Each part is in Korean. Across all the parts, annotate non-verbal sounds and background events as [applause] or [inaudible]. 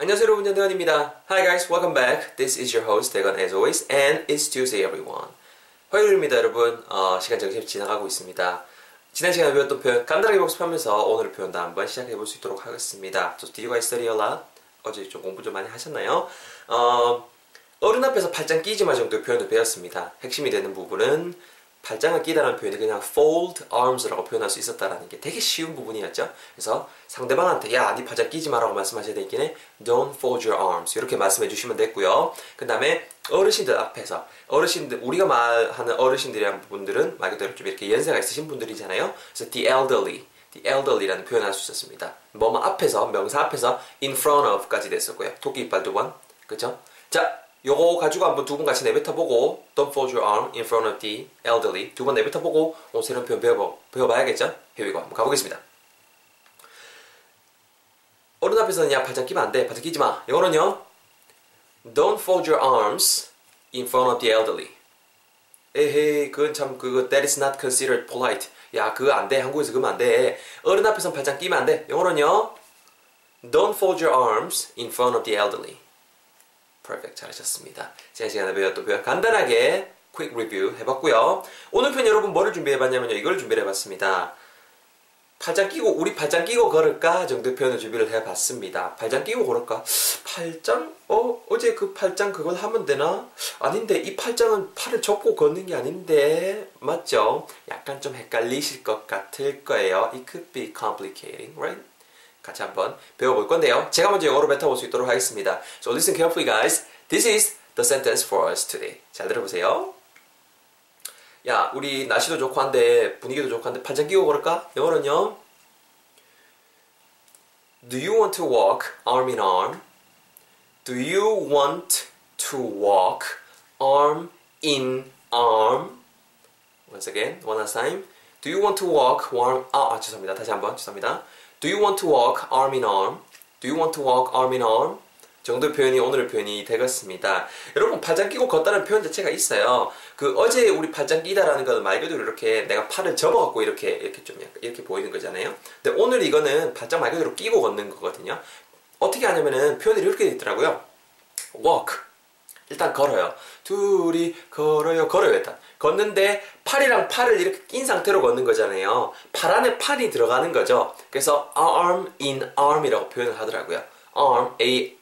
안녕하세요 여러분 전대건입니다. Hi guys, welcome back. This is your host 대건 as always, and it's Tuesday everyone. 화요일입니다 여러분. 어, 시간 정신 지나가고 있습니다. 지난 시간에 배웠던 표현 간단하게 복습하면서 오늘의 표현도 한번 시작해 볼 수 있도록 하겠습니다. So did you guys? 어제 좀 공부 좀 많이 하셨나요? 어, 어른 앞에서 팔짱 끼지 마 정도의 표현을 배웠습니다. 핵심이 되는 부분은 팔짱을 끼다라는 표현이 그냥 fold arms라고 표현할 수 있었다라는 게 되게 쉬운 부분이었죠. 그래서 상대방한테 야, 네 팔짱 끼지 마라고 말씀하셔야 되기는 don't fold your arms 이렇게 말씀해 주시면 됐고요. 그 다음에 어르신들 앞에서 어르신들 우리가 말하는 어르신들이라는 분들은 말 그대로 좀 이렇게 연세가 있으신 분들이잖아요. 그래서 the elderly the elderly라는 표현을 할 수 있었습니다. 뭐뭐 앞에서 명사 앞에서 in front of까지 됐었고요. 토끼 이빨 두 번, 그죠? 자, 요거 가지고 한번 두 분 같이 내뱉어보고 Don't fold your arm in front of the elderly 두 번 내뱉어보고 오늘 새로운 표현 배워봐, 배워봐야겠죠? Go. 한번 가보겠습니다. 어른 앞에서는 야 발장 끼면 안 돼. 발장 끼지 마. 영어는요. Don't fold your arms in front of the elderly. 에헤이 그건 참 그거 that is not considered polite. 야 그거 안 돼. 한국에서 그러면 안 돼. 어른 앞에서는 발장 끼면 안 돼. 영어는요. Don't fold your arms in front of the elderly. Perfect. 잘하셨습니다. 지난 시간에 배웠던 표현 간단하게 quick review 해봤고요. 오늘 편 여러분 뭐를 준비해봤냐면요. 이걸 준비해봤습니다. 팔짱 끼고 우리 팔짱 끼고 걸을까 정도 표현을 준비를 해봤습니다. 팔짱 끼고 걸을까? 팔짱? 어 어제 그 팔짱 그걸 하면 되나? 아닌데 이 팔짱은 팔을 접고 걷는 게 아닌데 맞죠? 약간 좀 헷갈리실 것 같을 거예요. It could be complicating, right? 같이 한번 배워볼 건데요. 제가 먼저 영어로 뱉어볼 수 있도록 하겠습니다. So listen carefully, guys. This is the sentence for us today. 잘 들어보세요. 야, 우리 날씨도 좋고 한데 분위기도 좋고 한데 팔짱 끼고 걸을까? 영어로는요. Do you want to walk arm in arm? Do you want to walk arm in arm? Once again, one last time. Do you want to walk arm? 아, 아 죄송합니다. 다시 한번 죄송합니다. Do you want to walk arm in arm? Do you want to walk arm in arm? 정도 표현이 오늘의 표현이 되겠습니다. 여러분 팔짱 끼고 걷다는 표현 자체가 있어요. 그 어제 우리 팔짱 끼다라는 것은 말 그대로 이렇게 내가 팔을 접어갖고 이렇게 이렇게 좀 이렇게 보이는 거잖아요. 근데 오늘 이거는 팔짱 말 그대로 끼고 걷는 거거든요. 어떻게 하냐면은 표현이 이렇게 돼 있더라고요. walk 일단 걸어요. 둘이 걸어요. 걸어요 일단. 걷는데 팔이랑 팔을 이렇게 낀 상태로 걷는 거잖아요. 팔 안에 팔이 들어가는 거죠. 그래서 arm in arm이라고 표현을 하더라고요. arm, a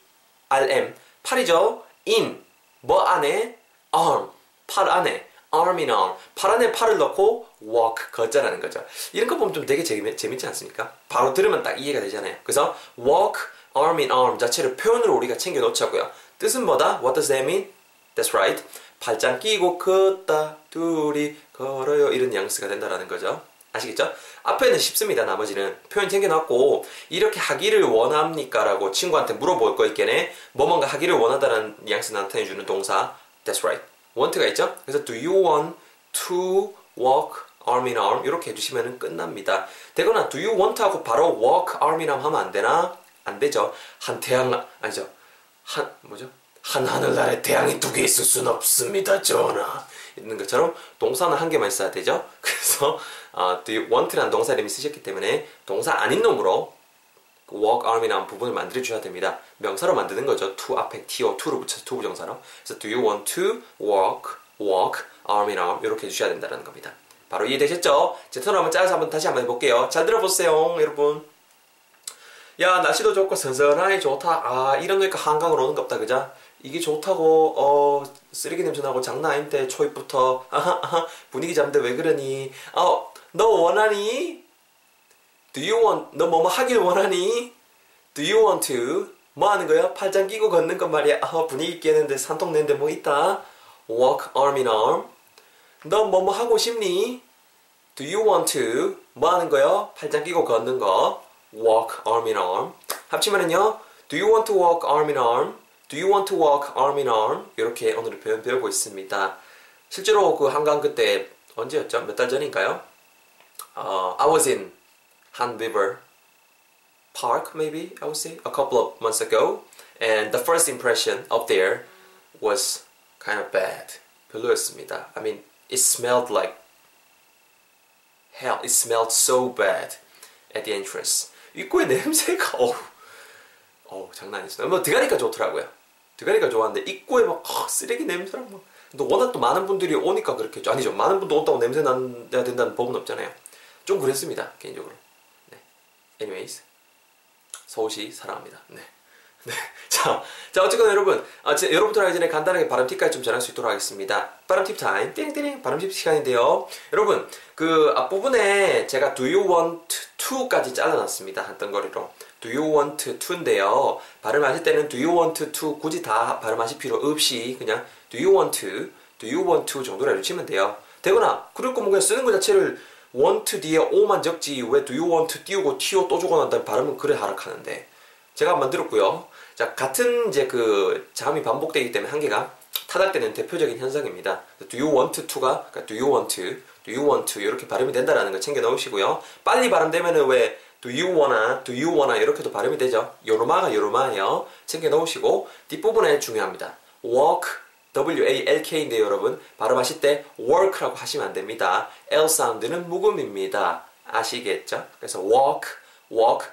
r m 팔이죠. in 뭐 안에 arm 팔 안에 arm in arm 팔 안에 팔을 넣고 walk 걷자라는 거죠. 이런 거 보면 좀 되게 재미, 재밌지 않습니까? 바로 들으면 딱 이해가 되잖아요. 그래서 walk arm in arm 자체를 표현으로 우리가 챙겨 놓자고요. 뜻은 뭐다? What does that mean? That's right. 팔짱 끼고 걷다 둘이 걸어요 이런 뉘앙스가 된다라는 거죠. 아시겠죠? 앞에는 쉽습니다. 나머지는 표현 챙겨놨고 이렇게 하기를 원합니까? 라고 친구한테 물어볼 거 있겠네. 뭐 뭔가 하기를 원하다는 뉘앙스 나타내주는 동사 That's right. want가 있죠? 그래서 do you want to walk arm in arm 이렇게 해주시면 끝납니다. 되거나 do you want 하고 바로 walk arm in arm 하면 안 되나? 안 되죠. 한 태양 아니죠. 한 뭐죠? 한 하늘나라에 태양이 두 개 있을 수는 없습니다, 전하. 있는 것처럼 동사는 한 개만 있어야 되죠. [laughs] 그래서 어, want라는 동사 이름이 쓰셨기 때문에 동사 아닌 놈으로 그 walk arm이라는 부분을 만들어 주셔야 됩니다. 명사로 만드는 거죠. to 앞에 to, to를 붙여서 to 부정사로. 그래서 do you want to walk, walk arm in arm 이렇게 해주셔야 된다는 겁니다. 바로 이해되셨죠? 제 턴을 한번 짜서 한번 다시 한번 해볼게요. 잘 들어보세요, 여러분. 야 날씨도 좋고 선선하니 좋다. 아 이런 거니까 한강으로 오는 겁다 그자? 이게 좋다고 어 쓰레기 냄새 나고 장난 아닌데 초입부터 아하, 아하, 분위기 잡는데 왜 그러니? 어 너 원하니? Do you want 너 뭐뭐 하길 원하니? Do you want to 뭐 하는 거야? 팔짱 끼고 걷는 건 말이야. 아 분위기 깨는데 산통 내는데 뭐 있다? Walk arm in arm. 너 뭐뭐 하고 싶니? Do you want to 뭐 하는 거야? 팔짱 끼고 걷는 거. Walk arm in arm. 합치면은요. Do you want to walk arm in arm? Do you want to walk arm in arm? 이렇게 오늘 표현 배우고 있습니다. 실제로 그 한강 그때 언제였죠? 몇 달 전인가요? Uh, I was in Han River Park, maybe I would say, a couple of months ago, and the first impression up there was kind of bad. 별로였습니다. I mean, it smelled like hell. It smelled so bad at the entrance. 입구에 냄새가 어우, 어우 장난 아니었어요. 뭐 드가니까 좋더라고요. 드가니까 좋았는데 입구에 막 어, 쓰레기 냄새랑 막. 또 워낙 또 많은 분들이 오니까 그렇겠죠. 아니죠. 많은 분도 온다고 냄새 나야 된다는 법은 없잖아요. 좀 그랬습니다 개인적으로. 네. anyways 서울시 사랑합니다. 네. 네. [laughs] 자, 자, 어쨌거나 여러분, 아, 제, 여러분들 하기 전에 간단하게 발음 팁까지 좀 전할 수 있도록 하겠습니다. 발음 팁 타임, 띠링띠링, 발음 팁 시간인데요. 여러분, 그 앞부분에 제가 do you want to까지 잘라놨습니다. 한 덩거리로. do you want to인데요. 발음하실 때는 do you want to 굳이 다 발음하실 필요 없이 그냥 do you want to, do you want to 정도로 해주시면 돼요. 되거나, 그럴 거면 그냥 쓰는 것 자체를 want 뒤에 o만 적지 왜 do you want to 띄우고 to 또 주고 난 다음에 발음은 그래 하락하는데 제가 만들었고요. 자, 같은 이제 그 자음이 반복되기 때문에 한계가 타닥되는 대표적인 현상입니다. do you want to가 그러니까 do you want do you want to 이렇게 발음이 된다라는 거 챙겨 넣으시고요. 빨리 발음되면은 왜 do you wanna, do you wanna 이렇게도 발음이 되죠. 요로마가 요로마예요. 챙겨 넣으시고 뒷부분에 중요합니다. walk, W-A-L-K인데 여러분 발음하실 때 work라고 하시면 안 됩니다. L 사운드는 묵음입니다. 아시겠죠? 그래서 walk, walk,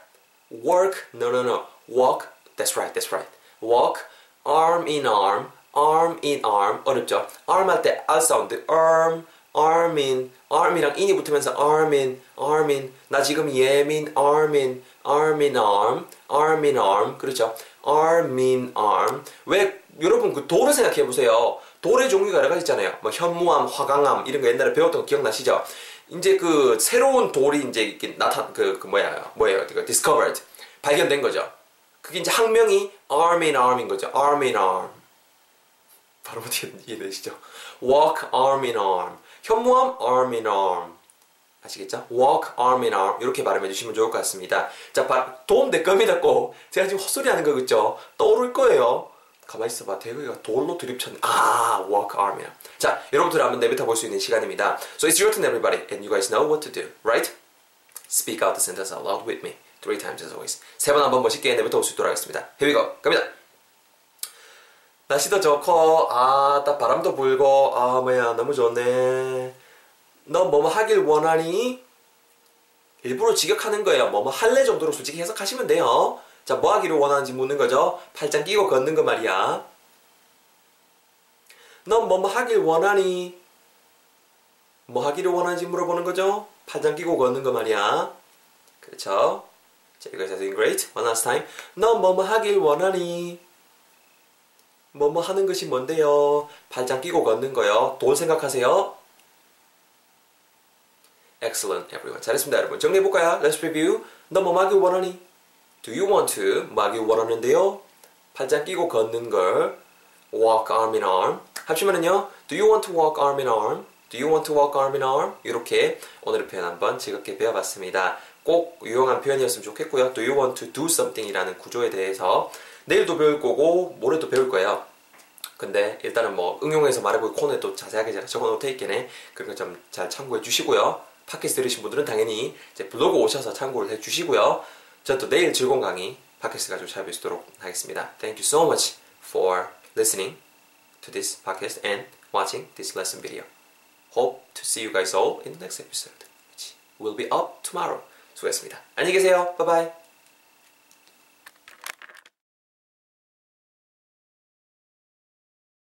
work, no, no, no, walk, that's right, that's right. walk, arm in arm, arm in arm 어렵죠? arm 할 때 R 사운드, arm, arm in, arm이랑 in이 붙으면서 arm in, arm in. 나 지금 예민, arm in, arm in arm. 그렇죠? arm in arm. 왜 여러분 그 돌을 생각해 보세요. 돌의 종류가 여러 가지 있잖아요. 뭐 현무암, 화강암 이런 거 옛날에 배웠던 거 기억나시죠? 이제 그 새로운 돌이 이제 나타 그, 그 뭐야 뭐예요? 그 discovered 발견된 거죠. 그게 이제 학명이 arm in arm인 거죠. arm in arm. 바로 어떻게 이해되시죠? walk arm in arm. 현무암 arm in arm. 아시겠죠? walk arm in arm 이렇게 발음해 주시면 좋을 것 같습니다. 자, 바, 도움 될 겁니다 꼭. 제가 지금 헛소리 하는 거 그죠? 떠오를 거예요. 가만히 있어봐. 대구가 돌로 드립쳤네. 아, walk arm in arm. 자, 여러분들 한번 내뱉어 볼 수 있는 시간입니다. So it's your turn everybody and you guys know what to do, right? Speak out the sentence out loud with me. Three times as always. 세 번 한번 멋있게 내뱉어 볼 수 있도록 하겠습니다. Here we go. 갑니다. 날씨도 좋고 아딱 바람도 불고 아 뭐야 너무 좋네. 너 뭐뭐 하길 원하니? 일부러 직역하는 거예요. 뭐뭐 할래 정도로 솔직히 해석하시면 돼요. 자 뭐 하기를 원하는지 묻는 거죠. 팔짱 끼고 걷는 거 말이야. 넌 뭐뭐 하길 원하니? 뭐 하기를 원하는지 물어보는 거죠? 팔짱 끼고 걷는 거 말이야. 그렇죠? 자 이거 doing great. One last time. 넌 뭐뭐 하길 원하니 뭐뭐 하는 것이 뭔데요? 발장 끼고 걷는 거요. 돈 생각하세요. Excellent, everyone. 잘했습니다, 여러분. 정리해볼까요? Let's review. 너뭐 하길 원하니? Do you want to? 뭐 하길 원하는데요? 팔짱 끼고 걷는 걸 walk arm in arm 합치면은요 Do you want to walk arm in arm? Do you want to walk arm in arm? 이렇게 오늘의 표현 한번 즐겁게 배워봤습니다. 꼭 유용한 표현이었으면 좋겠고요. Do you want to do something? 이라는 구조에 대해서 내일도 배울 거고 모레도 배울 거예요. 근데 일단은 뭐 응용해서 말해볼 코너에 또 자세하게 제가 적어놓을 테니까 그런 거 좀 잘 참고해 주시고요. 팟캐스트 들으신 분들은 당연히 이제 블로그 오셔서 참고를 해 주시고요. 저는 또 내일 즐거운 강의 팟캐스트 가지고 있도록 하겠습니다. Thank you so much for listening to this podcast and watching this lesson video. Hope to see you guys all in the next episode, which will be up tomorrow. 수고했습니다. 안녕히 계세요. 바이바이.